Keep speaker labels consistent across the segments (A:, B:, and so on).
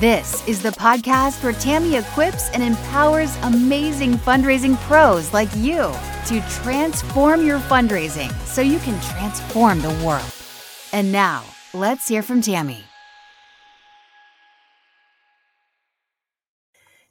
A: This is the podcast where Tammy equips and empowers amazing fundraising pros like you to transform your fundraising so you can transform the world. And now, let's hear from Tammy.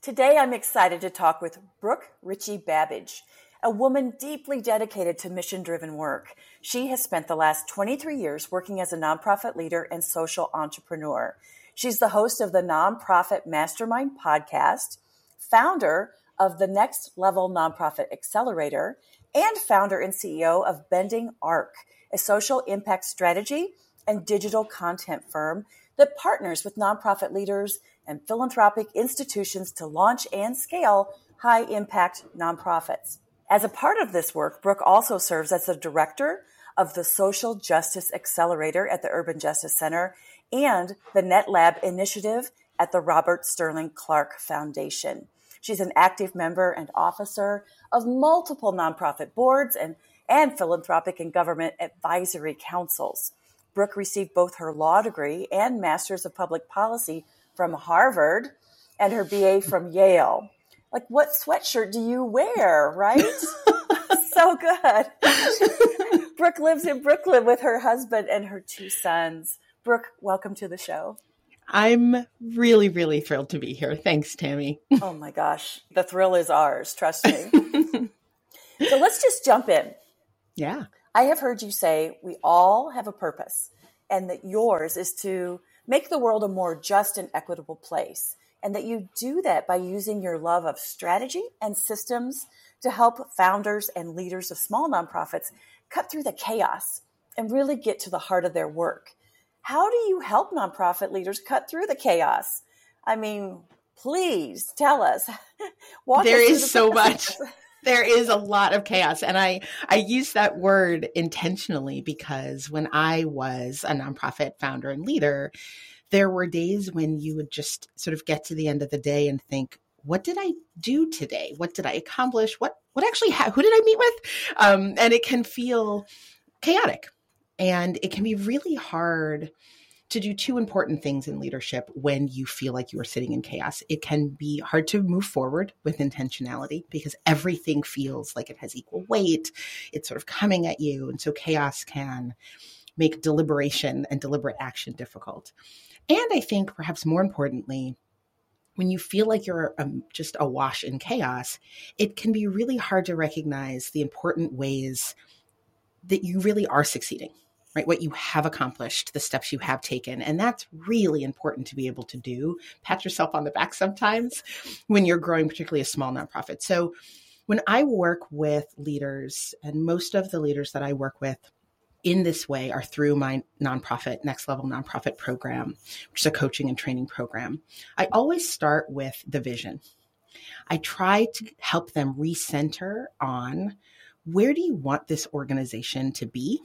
B: Today, I'm excited to talk with Brooke Richie Babbage, a woman deeply dedicated to mission driven work. She has spent the last 23 years working as a nonprofit leader and social entrepreneur. She's the host of the Nonprofit Mastermind podcast, founder of the Next Level Nonprofit Accelerator, and founder and CEO of Bending Arc, a social impact strategy and digital content firm that partners with nonprofit leaders and philanthropic institutions to launch and scale high impact nonprofits. As a part of this work, Brooke also serves as the director of the Social Justice Accelerator at the Urban Justice Center and the NetLab initiative at the Robert Sterling Clark Foundation. She's an active member and officer of multiple nonprofit boards and, and philanthropic and government advisory councils. Brooke received both her law degree and Master's of Public Policy from Harvard and her BA from Yale. Like, what sweatshirt do you wear, right? so good. Brooke lives in Brooklyn with her husband and her two sons. Brooke, welcome to the show.
C: I'm really, really thrilled to be here. Thanks, Tammy.
B: oh my gosh. The thrill is ours, trust me. so let's just jump in.
C: Yeah.
B: I have heard you say we all have a purpose, and that yours is to make the world a more just and equitable place. And that you do that by using your love of strategy and systems to help founders and leaders of small nonprofits cut through the chaos and really get to the heart of their work. How do you help nonprofit leaders cut through the chaos? I mean, please tell us.
C: there is the so much. there is a lot of chaos and i i use that word intentionally because when i was a nonprofit founder and leader there were days when you would just sort of get to the end of the day and think what did i do today what did i accomplish what what actually ha- who did i meet with um, and it can feel chaotic and it can be really hard to do two important things in leadership when you feel like you are sitting in chaos. It can be hard to move forward with intentionality because everything feels like it has equal weight. It's sort of coming at you. And so chaos can make deliberation and deliberate action difficult. And I think perhaps more importantly, when you feel like you're um, just awash in chaos, it can be really hard to recognize the important ways that you really are succeeding right? What you have accomplished, the steps you have taken. And that's really important to be able to do. Pat yourself on the back sometimes when you're growing, particularly a small nonprofit. So when I work with leaders, and most of the leaders that I work with in this way are through my nonprofit, Next Level Nonprofit Program, which is a coaching and training program, I always start with the vision. I try to help them recenter on where do you want this organization to be?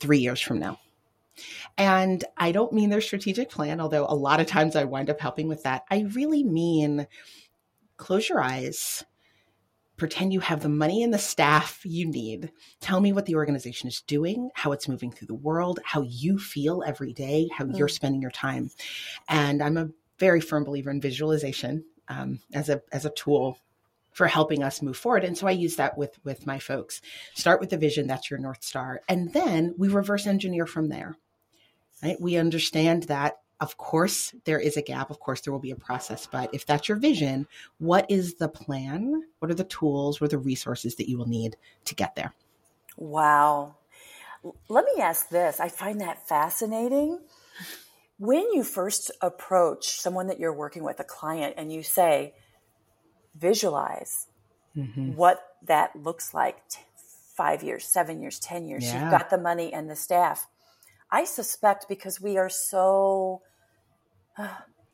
C: Three years from now. And I don't mean their strategic plan, although a lot of times I wind up helping with that. I really mean close your eyes, pretend you have the money and the staff you need. Tell me what the organization is doing, how it's moving through the world, how you feel every day, how mm. you're spending your time. And I'm a very firm believer in visualization um, as a as a tool for helping us move forward. And so I use that with with my folks. Start with the vision, that's your north star, and then we reverse engineer from there. Right? We understand that of course there is a gap, of course there will be a process, but if that's your vision, what is the plan? What are the tools, what are the resources that you will need to get there?
B: Wow. Let me ask this. I find that fascinating. When you first approach someone that you're working with, a client, and you say, visualize mm-hmm. what that looks like t- five years, seven years, 10 years. Yeah. You've got the money and the staff. I suspect because we are so uh,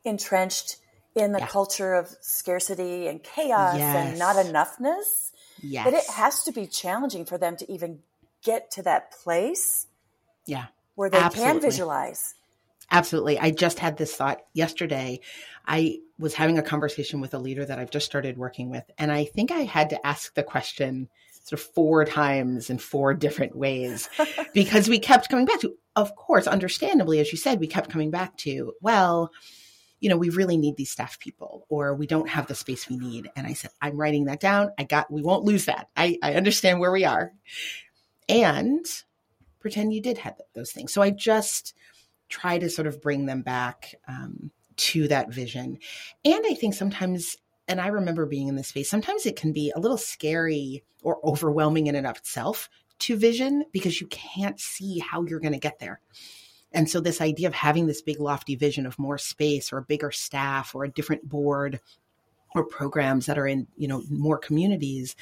B: entrenched in the yeah. culture of scarcity and chaos yes. and not enoughness
C: Yes.
D: But it has to be challenging for them to even get to that place.
C: Yeah.
D: Where they Absolutely. can visualize.
C: Absolutely. I just had this thought yesterday. I was having a conversation with a leader that I've just started working with, and I think I had to ask the question sort of four times in four different ways because we kept coming back to, of course, understandably, as you said, we kept coming back to, well, you know, we really need these staff people or we don't have the space we need. And I said, I'm writing that down. I got, we won't lose that. I, I understand where we are. And pretend you did have those things. So I just try to sort of bring them back um, to that vision. And I think sometimes, and I remember being in this space, sometimes it can be a little scary or overwhelming in and of itself to vision because you can't see how you're going to get there. And so this idea of having this big lofty vision of more space or a bigger staff or a different board or programs that are in, you know, more communities,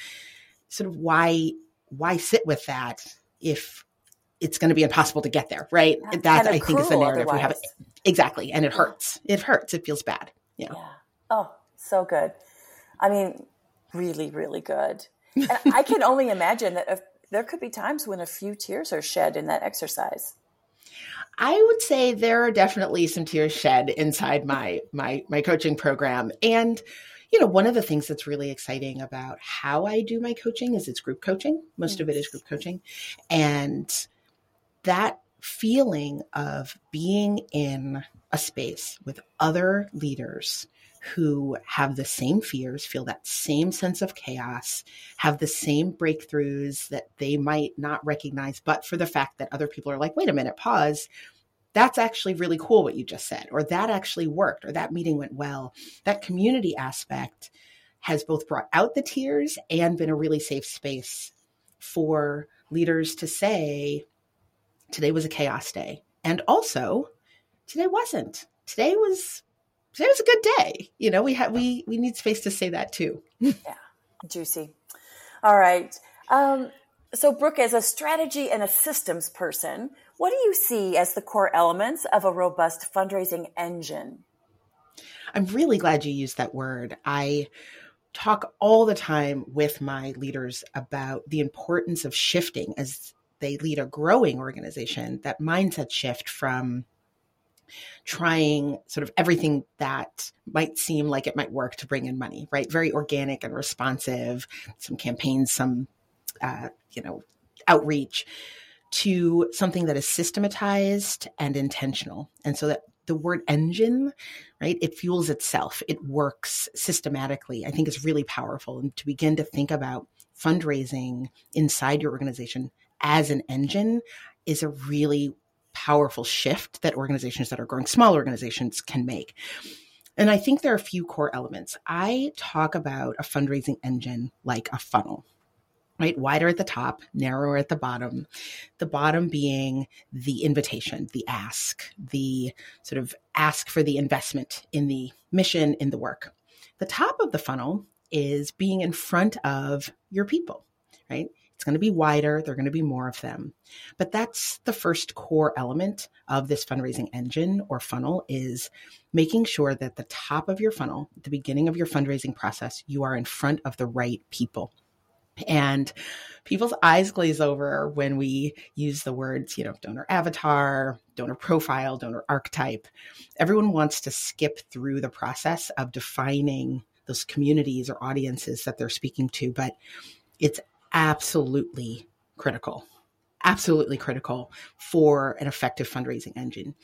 C: sort of why why sit with that if it's going to be impossible to get there, right? That I think is the narrative otherwise. we have. Exactly, and it hurts. It hurts. It feels bad. Yeah. yeah.
D: Oh, so good. I mean, really, really good. And I can only imagine that if, there could be times when a few tears are shed in that exercise.
C: I would say there are definitely some tears shed inside my my my coaching program and you know one of the things that's really exciting about how I do my coaching is it's group coaching most of it is group coaching and that feeling of being in a space with other leaders who have the same fears, feel that same sense of chaos, have the same breakthroughs that they might not recognize, but for the fact that other people are like, wait a minute, pause. That's actually really cool what you just said, or that actually worked, or that meeting went well. That community aspect has both brought out the tears and been a really safe space for leaders to say, today was a chaos day. And also, today wasn't. Today was today was a good day. You know, we have we we need space to say that too.
D: yeah, juicy. All right. Um, so, Brooke, as a strategy and a systems person, what do you see as the core elements of a robust fundraising engine?
C: I'm really glad you used that word. I talk all the time with my leaders about the importance of shifting as they lead a growing organization, that mindset shift from trying sort of everything that might seem like it might work to bring in money, right? Very organic and responsive, some campaigns, some, uh, you know, outreach to something that is systematized and intentional. And so that the word engine, right, it fuels itself, it works systematically, I think is really powerful. And to begin to think about fundraising inside your organization as an engine is a really powerful shift that organizations that are growing, small organizations can make. And I think there are a few core elements. I talk about a fundraising engine like a funnel, right? Wider at the top, narrower at the bottom. The bottom being the invitation, the ask, the sort of ask for the investment in the mission, in the work. The top of the funnel is being in front of your people, right? It's going to be wider. There are going to be more of them. But that's the first core element of this fundraising engine or funnel is making sure that the top of your funnel, the beginning of your fundraising process, you are in front of the right people. And people's eyes glaze over when we use the words, you know, donor avatar, donor profile, donor archetype. Everyone wants to skip through the process of defining those communities or audiences that they're speaking to, but it's absolutely critical, absolutely critical for an effective fundraising engine.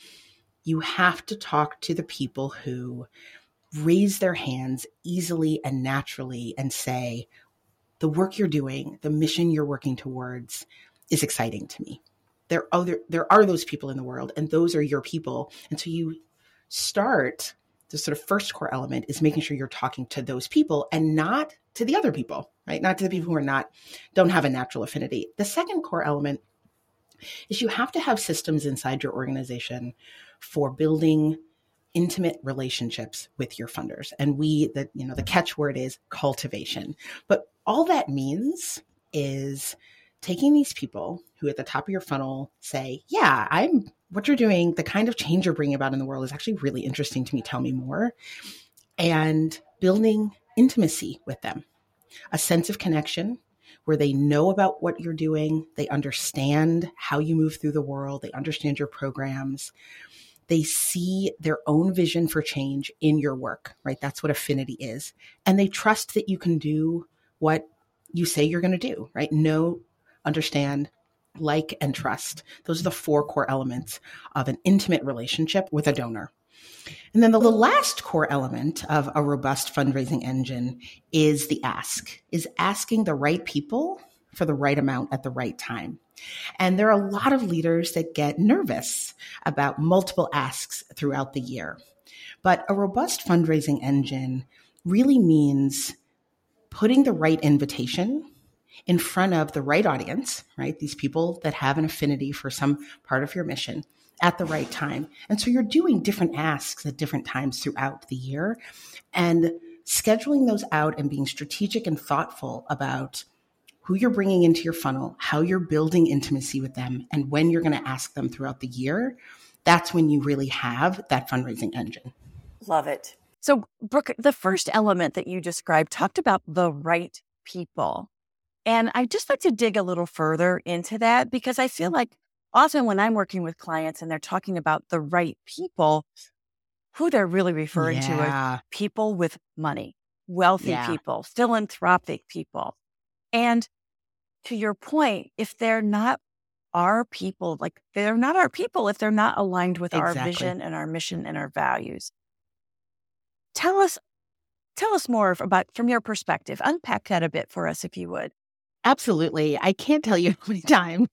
C: You have to talk to the people who raise their hands easily and naturally and say, the work you're doing, the mission you're working towards is exciting to me. There are, other, there are those people in the world, and those are your people. And so you start the sort of first core element is making sure you're talking to those people and not to the other people, right? Not to the people who are not, don't have a natural affinity. The second core element is you have to have systems inside your organization for building intimate relationships with your funders. And we, the, you know, the catchword is cultivation. But all that means is taking these people who at the top of your funnel say, yeah, I'm what you're doing, the kind of change you're bringing about in the world is actually really interesting to me. Tell me more. And building intimacy with them, a sense of connection, where they know about what you're doing, they understand how you move through the world, they understand your programs, they see their own vision for change in your work, right? That's what affinity is. And they trust that you can do what you say you're going to do, right? Know, understand, like, and trust. Those are the four core elements of an intimate relationship with a donor. And then the, last core element of a robust fundraising engine is the ask, is asking the right people for the right amount at the right time. And there are a lot of leaders that get nervous about multiple asks throughout the year. But a robust fundraising engine really means putting the right invitation in front of the right audience, right? These people that have an affinity for some part of your mission at the right time. And so you're doing different asks at different times throughout the year and scheduling those out and being strategic and thoughtful about who you're bringing into your funnel, how you're building intimacy with them, and when you're going to ask them throughout the year. That's when you really have that fundraising engine.
D: Love it.
B: So, Brooke, the first element that you described talked about the right people. And I just like to dig a little further into that because I feel like often when I'm working with clients and they're talking about the right people, who they're really referring yeah. to are people with money, wealthy yeah. people, philanthropic people. And to your point, if they're not our people, like they're not our people if they're not aligned with exactly. our vision and our mission and our values. Tell us tell us more about from your perspective. Unpack that a bit for us if you would.
C: Absolutely. I can't tell you how many times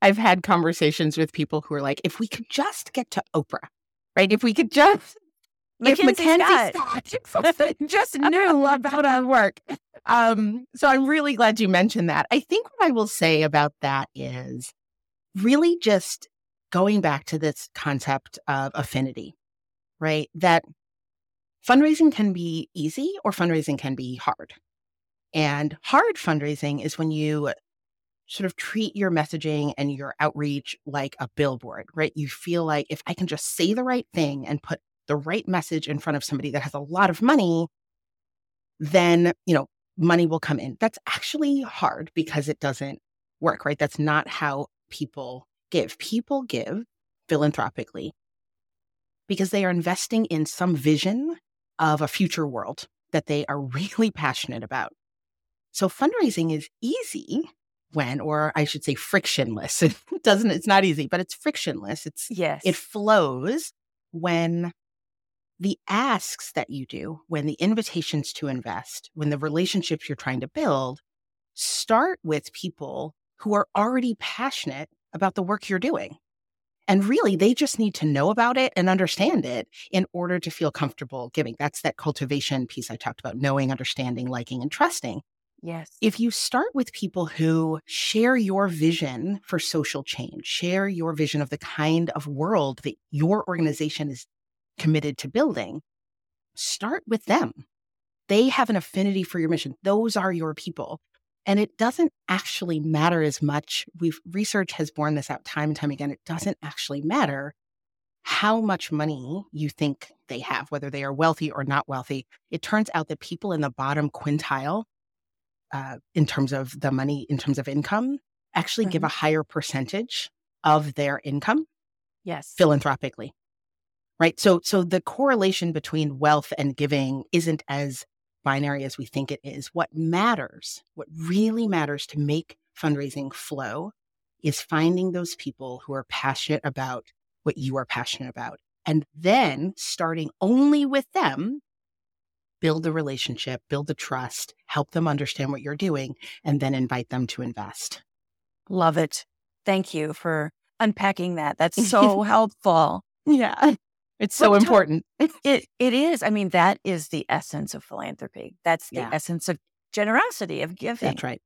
C: I've had conversations with people who are like, if we could just get to Oprah, right? If we could just
B: if Mackenzie Scott
C: just knew about our work. Um, so I'm really glad you mentioned that. I think what I will say about that is really just going back to this concept of affinity, right? That fundraising can be easy or fundraising can be hard. And hard fundraising is when you sort of treat your messaging and your outreach like a billboard, right? You feel like if I can just say the right thing and put the right message in front of somebody that has a lot of money, then, you know, money will come in. That's actually hard because it doesn't work, right? That's not how people give. People give philanthropically because they are investing in some vision of a future world that they are really passionate about. So fundraising is easy when, or I should say frictionless. It doesn't, it's not easy, but it's frictionless. It's,
B: yes,
C: it flows when the asks that you do, when the invitations to invest, when the relationships you're trying to build start with people who are already passionate about the work you're doing. And really, they just need to know about it and understand it in order to feel comfortable giving. That's that cultivation piece I talked about knowing, understanding, liking, and trusting.
B: Yes.
C: If you start with people who share your vision for social change, share your vision of the kind of world that your organization is committed to building, start with them. They have an affinity for your mission. Those are your people. And it doesn't actually matter as much. We've research has borne this out time and time again. It doesn't actually matter how much money you think they have, whether they are wealthy or not wealthy. It turns out that people in the bottom quintile, uh, in terms of the money, in terms of income, actually mm-hmm. give a higher percentage of their income.
B: Yes.
C: Philanthropically right? So, so the correlation between wealth and giving isn't as binary as we think it is. What matters, what really matters to make fundraising flow is finding those people who are passionate about what you are passionate about. And then starting only with them, build the relationship, build the trust, help them understand what you're doing, and then invite them to invest.
B: Love it. Thank you for unpacking that. That's so helpful.
C: Yeah. It's so well, important.
B: it it is. I mean, that is the essence of philanthropy. That's the yeah. essence of generosity of giving.
C: That's right.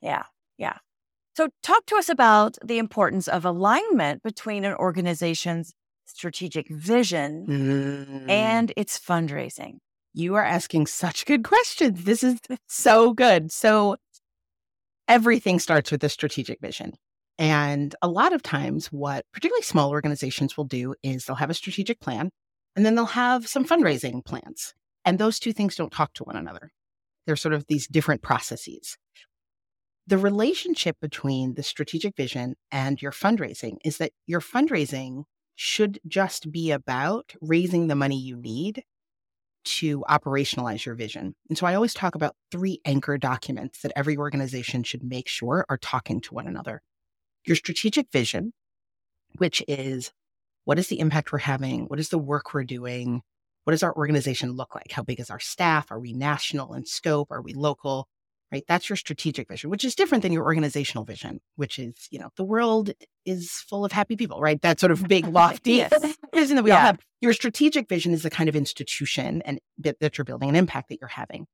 B: Yeah. Yeah. So talk to us about the importance of alignment between an organization's strategic vision mm. and its fundraising.
C: You are asking such good questions. This is so good. So everything starts with a strategic vision. And a lot of times, what particularly small organizations will do is they'll have a strategic plan and then they'll have some fundraising plans. And those two things don't talk to one another. They're sort of these different processes. the relationship between the strategic vision and your fundraising is that your fundraising should just be about raising the money you need to operationalize your vision. And so I always talk about three anchor documents that every organization should make sure are talking to one another. Your strategic vision, which is what is the impact we're having? What is the work we're doing? What does our organization look like? How big is our staff? Are we national in scope? Are we local? Right? That's your strategic vision, which is different than your organizational vision, which is, you know, the world is full of happy people, right? That sort of big, lofty yes. vision that we yeah. all have. Your strategic vision is the kind of institution and that you're building, an impact that you're having.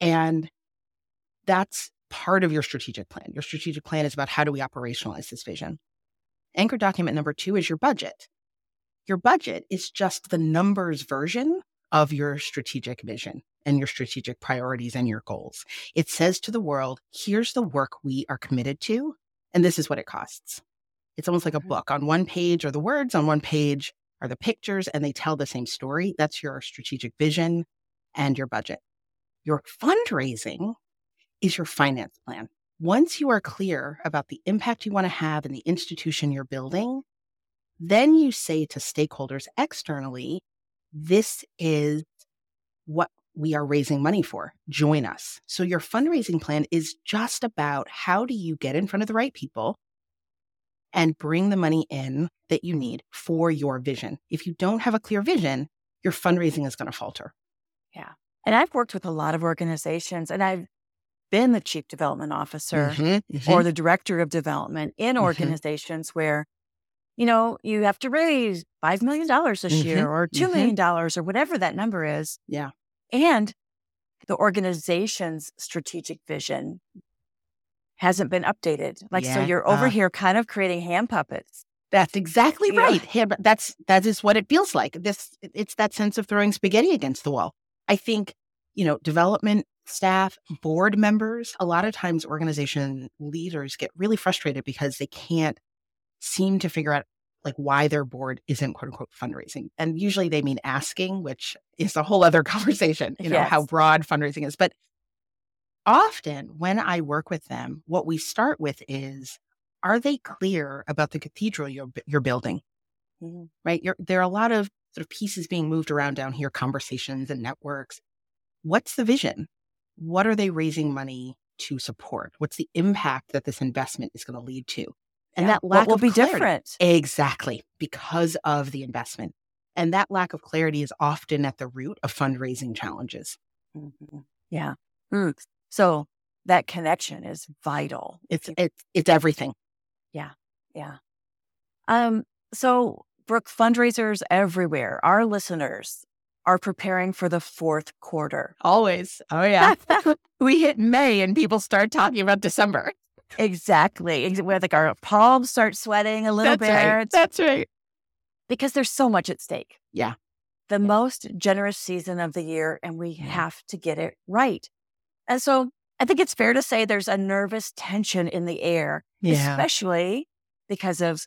C: And that's part of your strategic plan. Your strategic plan is about how do we operationalize this vision. Anchor document number two is your budget. Your budget is just the numbers version of your strategic vision and your strategic priorities and your goals. It says to the world, here's the work we are committed to, and this is what it costs. It's almost like a mm-hmm. book. On one page are the words, on one page are the pictures, and they tell the same story. That's your strategic vision and your budget. Your fundraising is your finance plan. Once you are clear about the impact you want to have in the institution you're building, then you say to stakeholders externally, this is what we are raising money for. Join us. So your fundraising plan is just about how do you get in front of the right people and bring the money in that you need for your vision. If you don't have a clear vision, your fundraising is going to falter.
B: Yeah. And I've worked with a lot of organizations and I've been the chief development officer mm-hmm, mm-hmm. or the director of development in mm-hmm. organizations where you know, you have to raise $5 million this mm-hmm. year or $2 mm-hmm. million dollars or whatever that number is.
C: Yeah
B: and the organization's strategic vision hasn't been updated. Like, yeah. so you're over uh, here kind of creating hand puppets.
C: That's exactly you right. Hand, that's that is what it feels like. This it's that sense of throwing spaghetti against the wall. I think you know development staff, board members. A lot of times, organization leaders get really frustrated because they can't seem to figure out like why their board isn't quote unquote fundraising. And usually they mean asking, which is a whole other conversation, you know, yes. how broad fundraising is. But often when I work with them, what we start with is are they clear about the cathedral you're, you're building? Mm-hmm. Right? You're, there are a lot of sort of pieces being moved around down here, conversations and networks. What's the vision? What are they raising money to support? What's the impact that this investment is going to lead to? And yeah. that lack
B: will be
C: clarity,
B: different.
C: Exactly. Because of the investment. And that lack of clarity is often at the root of fundraising challenges.
B: Mm-hmm. Yeah. Mm. So that connection is vital.
C: It's it's it's everything.
B: Yeah. Yeah. Um, so Brooke, fundraisers everywhere, our listeners are preparing for the fourth quarter.
C: Always. Oh yeah. we hit May and people start talking about December.
B: Exactly. Where like our palms start sweating a little
C: That's bit. Right. That's right.
B: Because there's so much at stake.
C: Yeah.
B: The yeah. most generous season of the year, and we yeah. have to get it right. And so I think it's fair to say there's a nervous tension in the air, yeah. especially because of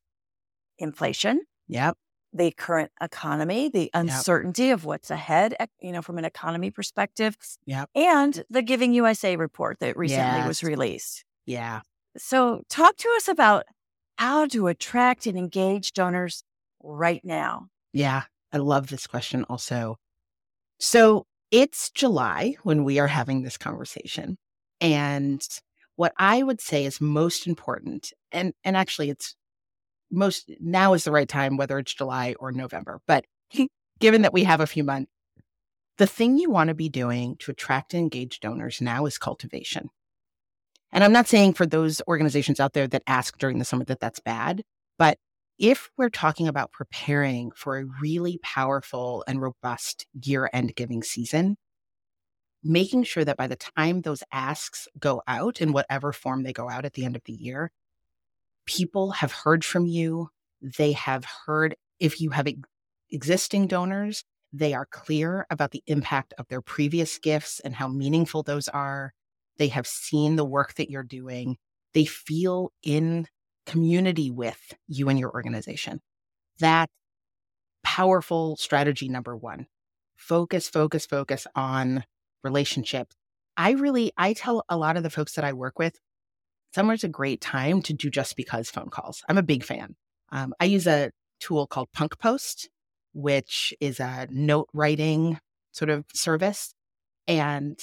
B: inflation.
C: Yep.
B: The current economy, the uncertainty yep. of what's ahead, you know, from an economy perspective.
C: Yep.
B: And the Giving USA report that recently yes. was released.
C: Yeah.
B: So, talk to us about how to attract and engage donors right now.
C: Yeah, I love this question also. So, it's July when we are having this conversation. And what I would say is most important, and, and actually, it's most now is the right time, whether it's July or November. But given that we have a few months, the thing you want to be doing to attract and engage donors now is cultivation. And I'm not saying for those organizations out there that ask during the summer that that's bad, but if we're talking about preparing for a really powerful and robust year end giving season, making sure that by the time those asks go out in whatever form they go out at the end of the year, people have heard from you. They have heard if you have existing donors, they are clear about the impact of their previous gifts and how meaningful those are. They have seen the work that you're doing. They feel in community with you and your organization. That powerful strategy number one. Focus, focus, focus on relationships. I really, I tell a lot of the folks that I work with, summer's a great time to do just because phone calls. I'm a big fan. Um, I use a tool called Punkpost, which is a note writing sort of service. And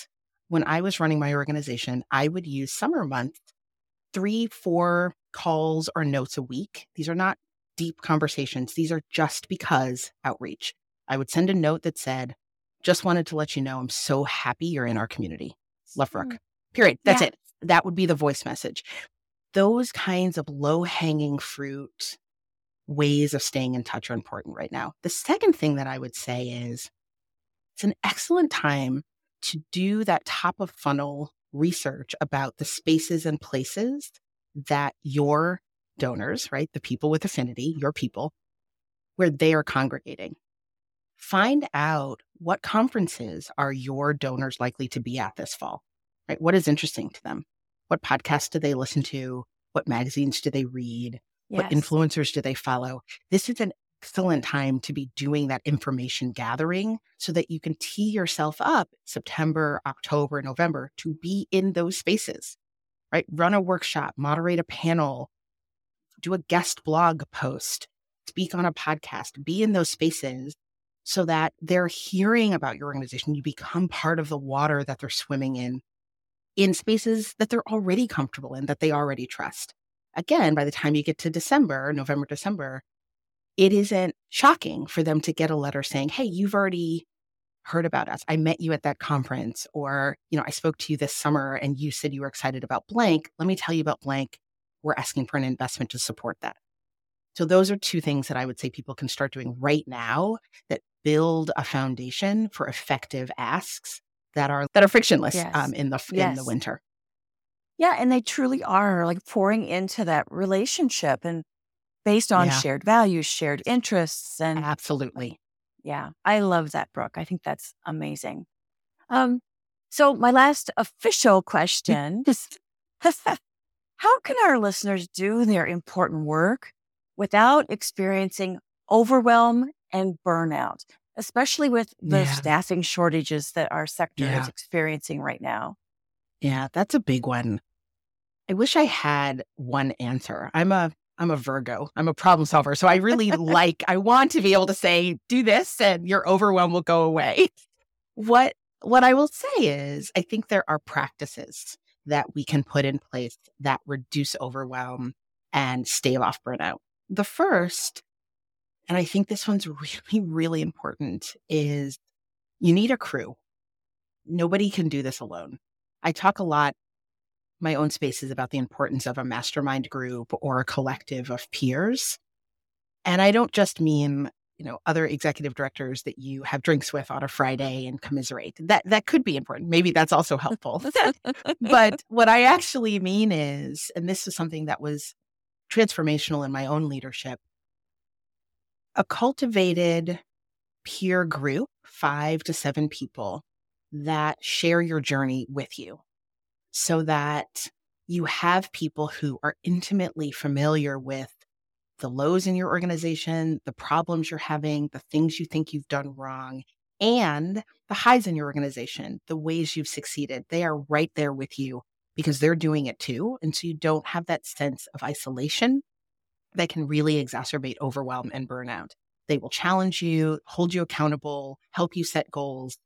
C: when I was running my organization, I would use summer months, three, four calls or notes a week. These are not deep conversations. These are just because outreach. I would send a note that said, just wanted to let you know I'm so happy you're in our community. Love Brooke. Mm. Period. That's yeah. it. That would be the voice message. Those kinds of low hanging fruit ways of staying in touch are important right now. The second thing that I would say is it's an excellent time to do that top of funnel research about the spaces and places that your donors, right, the people with affinity, your people, where they are congregating. Find out what conferences are your donors likely to be at this fall, right? What is interesting to them? What podcasts do they listen to? What magazines do they read? Yes. What influencers do they follow? This is an excellent time to be doing that information gathering so that you can tee yourself up September, October, November to be in those spaces, right? Run a workshop, moderate a panel, do a guest blog post, speak on a podcast, be in those spaces so that they're hearing about your organization. You become part of the water that they're swimming in, in spaces that they're already comfortable in, that they already trust again, by the time you get to December, November, December, it isn't shocking for them to get a letter saying, Hey, you've already heard about us. I met you at that conference, or, you know, I spoke to you this summer and you said you were excited about blank. Let me tell you about blank. We're asking for an investment to support that. So, those are two things that I would say people can start doing right now that build a foundation for effective asks that are that are frictionless yes. um, in the yes. in the winter.
B: Yeah, and they truly are like pouring into that relationship and based on yeah. shared values, shared interests and
C: Absolutely.
B: Yeah, I love that Brooke. I think that's amazing. Um so my last official question is how can our listeners do their important work without experiencing overwhelm and burnout, especially with the yeah. staffing shortages that our sector yeah. is experiencing right now?
C: Yeah, that's a big one. I wish I had one answer. I'm a I'm a Virgo. I'm a problem solver. So I really like I want to be able to say do this and your overwhelm will go away. What what I will say is I think there are practices that we can put in place that reduce overwhelm and stave off burnout. The first, and I think this one's really really important is you need a crew. Nobody can do this alone. I talk a lot my own spaces about the importance of a mastermind group or a collective of peers. And I don't just mean, you know, other executive directors that you have drinks with on a Friday and commiserate. That that could be important. Maybe that's also helpful. but what I actually mean is, and this is something that was transformational in my own leadership, a cultivated peer group, five to seven people that share your journey with you so that you have people who are intimately familiar with the lows in your organization, the problems you're having, the things you think you've done wrong, and the highs in your organization, the ways you've succeeded. They are right there with you because they're doing it too. And so you don't have that sense of isolation that can really exacerbate overwhelm and burnout. They will challenge you, hold you accountable, help you set goals.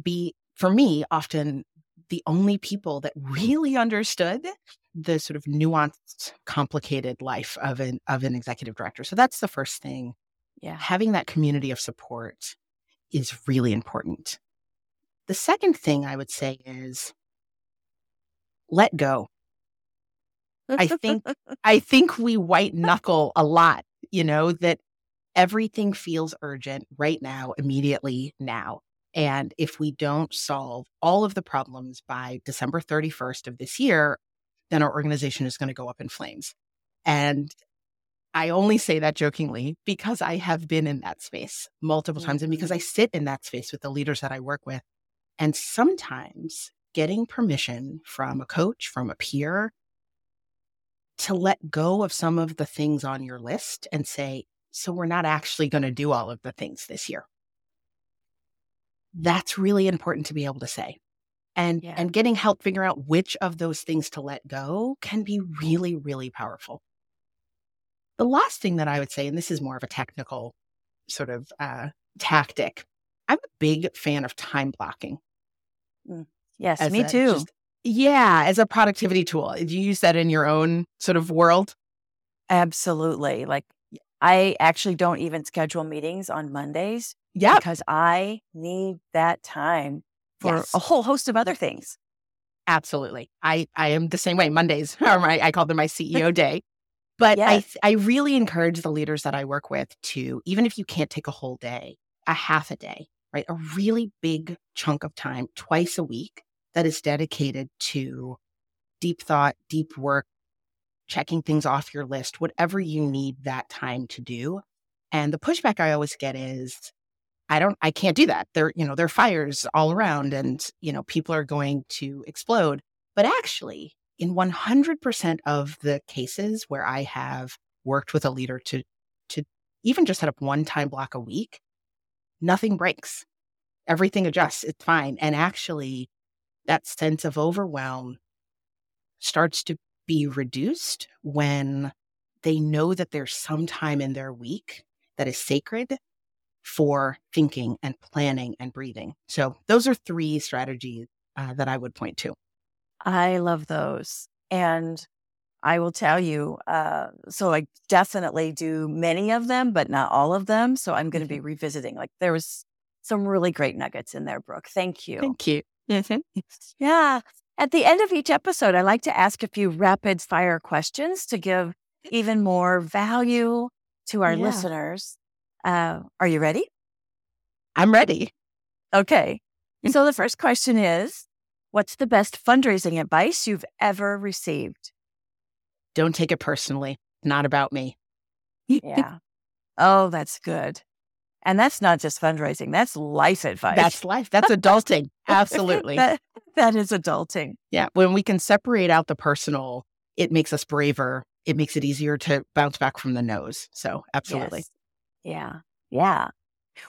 C: Be, for me, often the only people that really understood the sort of nuanced, complicated life of an of an executive director. So that's the first thing. Yeah. Having that community of support is really important. The second thing I would say is let go. I think I think we white knuckle a lot, you know, that everything feels urgent right now, immediately now. And if we don't solve all of the problems by December 31st of this year, then our organization is going to go up in flames. And I only say that jokingly because I have been in that space multiple times and because I mm-hmm. sit in that space with the leaders that I work with. And sometimes getting permission from a coach, from a peer, to let go of some of the things on your list and say, so we're not actually going to do all of the things this year. That's really important to be able to say. And,
B: Yeah.
C: and getting help figure out which of those things to let go can be really, really powerful. The last thing that I would say, and this is more of a technical sort of uh, tactic, I'm a big fan of time blocking.
B: Yes,
C: as
B: me
C: a-
B: too.
C: just- yeah, as a productivity tool. Do you use that in your own sort of world?
B: Absolutely. Like I actually don't even schedule meetings on Mondays
C: Yeah,
B: because I need that time for
C: Yes.
B: a whole host of other things.
C: absolutely. I I am the same way. Mondays are my I call them my CEO day. But I
B: Yes.
C: th- I really encourage the leaders that I work with to even if you can't take a whole day, a half a day, right? A really big chunk of time twice a week that is dedicated to deep thought, deep work, checking things off your list, whatever you need that time to do. And the pushback I always get is I don't I can't do that. There, you know, there are fires all around and, you know, people are going to explode. But actually, in 100% of the cases where I have worked with a leader to to even just set up one time block a week, nothing breaks. Everything adjusts. It's fine. And actually, that sense of overwhelm starts to be reduced when they know that there's some time in their week that is sacred for thinking and planning and breathing. So, those are three strategies uh, that I would point to.
B: I love those. And I will tell you, uh, so I definitely do many of them, but not all of them. So I'm going to be revisiting. Like there was some really great nuggets in there, Brooke. Thank you.
C: Thank you.
B: Yeah. At the end of each episode, I like to ask a few rapid fire questions to give even more value to our
C: Yeah.
B: listeners. Uh, are you ready?
C: I'm ready.
B: Okay. So the first question is What's the best fundraising advice you've ever received?
C: Don't take it personally. Not about me.
B: Yeah. oh, that's good. And that's not just fundraising, that's life advice.
C: That's life. That's adulting. Absolutely.
B: that, that is adulting.
C: Yeah. When we can separate out the personal, it makes us braver. It makes it easier to bounce back from the noes. So, absolutely.
B: Yes. Yeah. Yeah.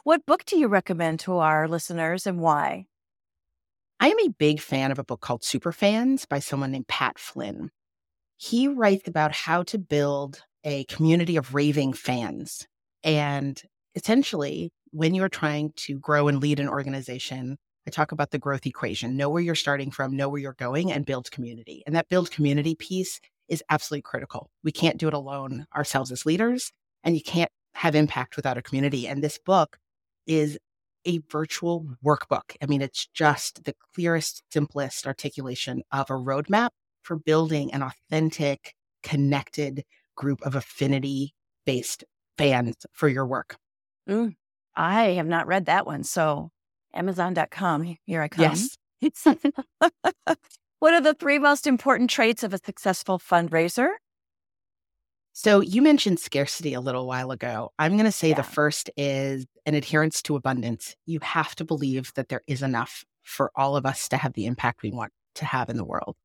B: What book do you recommend to our listeners and why?
C: I am a big fan of a book called Superfans by someone named Pat Flynn. He writes about how to build a community of raving fans. And essentially, when you're trying to grow and lead an organization, I talk about the growth equation know where you're starting from, know where you're going, and build community. And that build community piece is absolutely critical. We can't do it alone ourselves as leaders, and you can't have impact without a community. And this book is a virtual workbook. I mean, it's just the clearest, simplest articulation of a roadmap for building an authentic, connected group of affinity based fans for your work.
B: Mm, I have not read that one. So, Amazon.com, here I come.
C: Yes.
B: what are the three most important traits of a successful fundraiser?
C: So you mentioned scarcity a little while ago. I'm going to say
B: Yeah.
C: the first is an adherence to abundance. You have to believe that there is enough for all of us to have the impact we want to have in the world.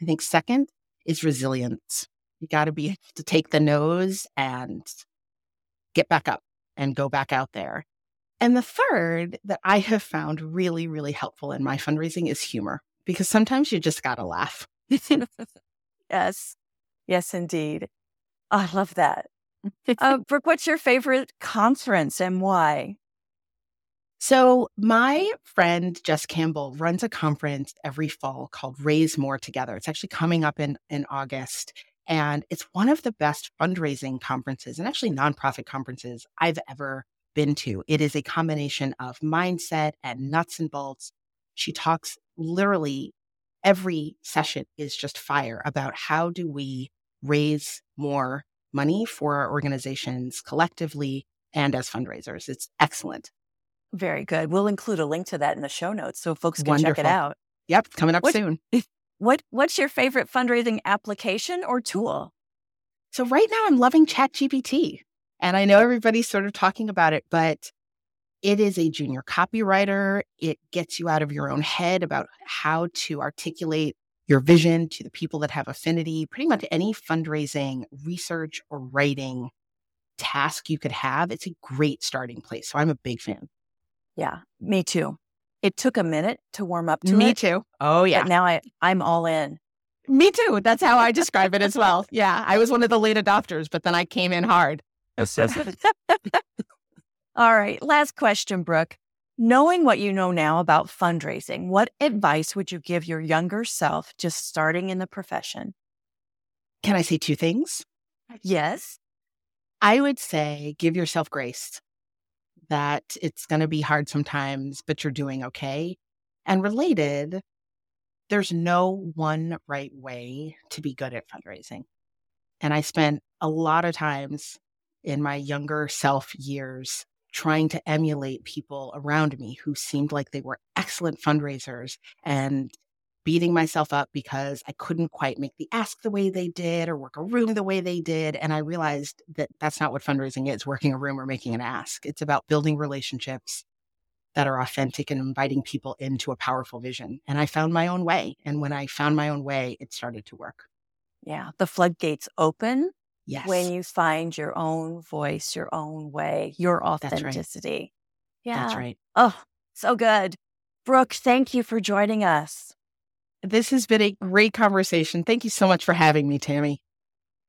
C: I think second is resilience. You got to be able to take the noes and get back up and go back out there. And the third that I have found really, really helpful in my fundraising is humor, because sometimes you just got to laugh.
B: yes. Yes, indeed. I love that. Uh, Brooke, what's your favorite conference and why?
C: So, my friend Jess Campbell runs a conference every fall called Raise More Together. It's actually coming up in, in August. And it's one of the best fundraising conferences and actually nonprofit conferences I've ever been to. It is a combination of mindset and nuts and bolts. She talks literally every session is just fire about how do we raise more money for our organizations collectively and as fundraisers. It's excellent.
B: Very good. We'll include a link to that in the show notes so folks can check it out.
C: Yep, coming up
B: What-
C: soon.
B: What What's your favorite fundraising application or tool?
C: So right now I'm loving ChatGPT. And I know everybody's sort of talking about it, but it is a junior copywriter. It gets you out of your own head about how to articulate your vision to the people that have affinity. Pretty much any fundraising, research, or writing task you could have, it's a great starting place. So I'm a big fan.
B: Yeah, me too. It took a minute to warm up to
C: Me
B: it.
C: too. Oh, yeah.
B: But now I, I'm all in.
C: Me too. That's how I describe it as well. Yeah. I was one of the late adopters, but then I came in hard.
B: All right. Last question, Brooke. Knowing what you know now about fundraising, what advice would you give your younger self just starting in the profession?
C: Can I say two things?
B: Yes.
C: I would say give yourself grace that it's going to be hard sometimes, but you're doing okay. And related, there's no one right way to be good at fundraising. And I spent a lot of times in my younger self years trying to emulate people around me who seemed like they were excellent fundraisers and beating myself up because I couldn't quite make the ask the way they did or work a room the way they did. And I realized that that's not what fundraising is working a room or making an ask. It's about building relationships that are authentic and inviting people into a powerful vision. And I found my own way. And when I found my own way, it started to work.
B: Yeah. The floodgates open
C: Yes.
B: when you find your own voice, your own way, your authenticity.
C: That's right.
B: authenticity. Yeah.
C: That's right.
B: Oh, so good. Brooke, thank you for joining us.
C: This has been a great conversation. Thank you so much for having me, Tammy.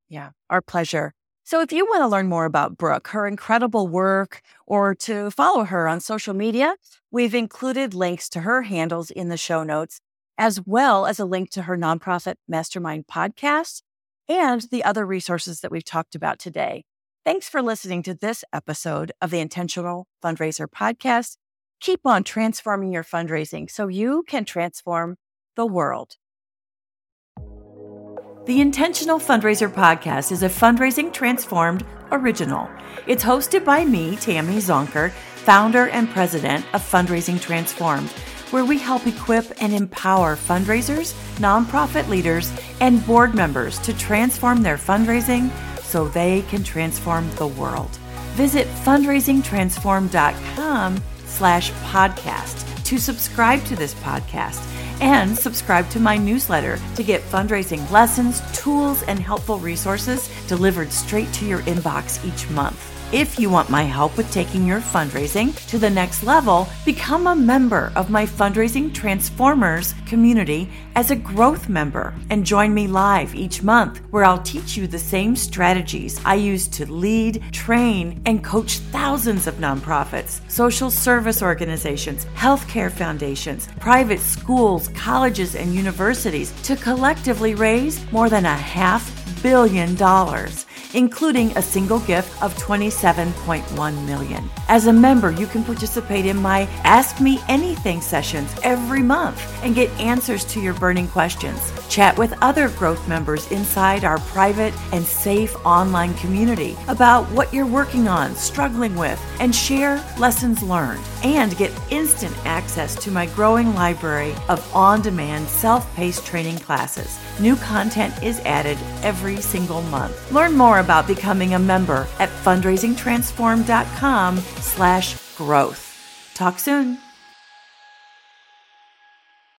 B: Yeah, our pleasure. So, if you want to learn more about Brooke, her incredible work, or to follow her on social media, we've included links to her handles in the show notes, as well as a link to her nonprofit mastermind podcast and the other resources that we've talked about today. Thanks for listening to this episode of the Intentional Fundraiser podcast. Keep on transforming your fundraising so you can transform the world. The Intentional Fundraiser podcast is a Fundraising Transformed original. It's hosted by me, Tammy Zonker, founder and president of Fundraising Transformed, where we help equip and empower fundraisers, nonprofit leaders, and board members to transform their fundraising so they can transform the world. Visit fundraisingtransform.com slash podcast to subscribe to this podcast and subscribe to my newsletter to get fundraising lessons, tools, and helpful resources delivered straight to your inbox each month. If you want my help with taking your fundraising to the next level, become a member of my Fundraising Transformers community as a growth member and join me live each month where I'll teach you the same strategies I use to lead, train, and coach thousands of nonprofits, social service organizations, healthcare foundations, private schools, colleges, and universities to collectively raise more than a half billion dollars including a single gift of 27.1 million. As a member, you can participate in my Ask Me Anything sessions every month and get answers to your burning questions. Chat with other growth members inside our private and safe online community about what you're working on, struggling with, and share lessons learned. And get instant access to my growing library of on demand self paced training classes. New content is added every single month. Learn more about becoming a member at fundraisingtransform.com slash growth. Talk soon.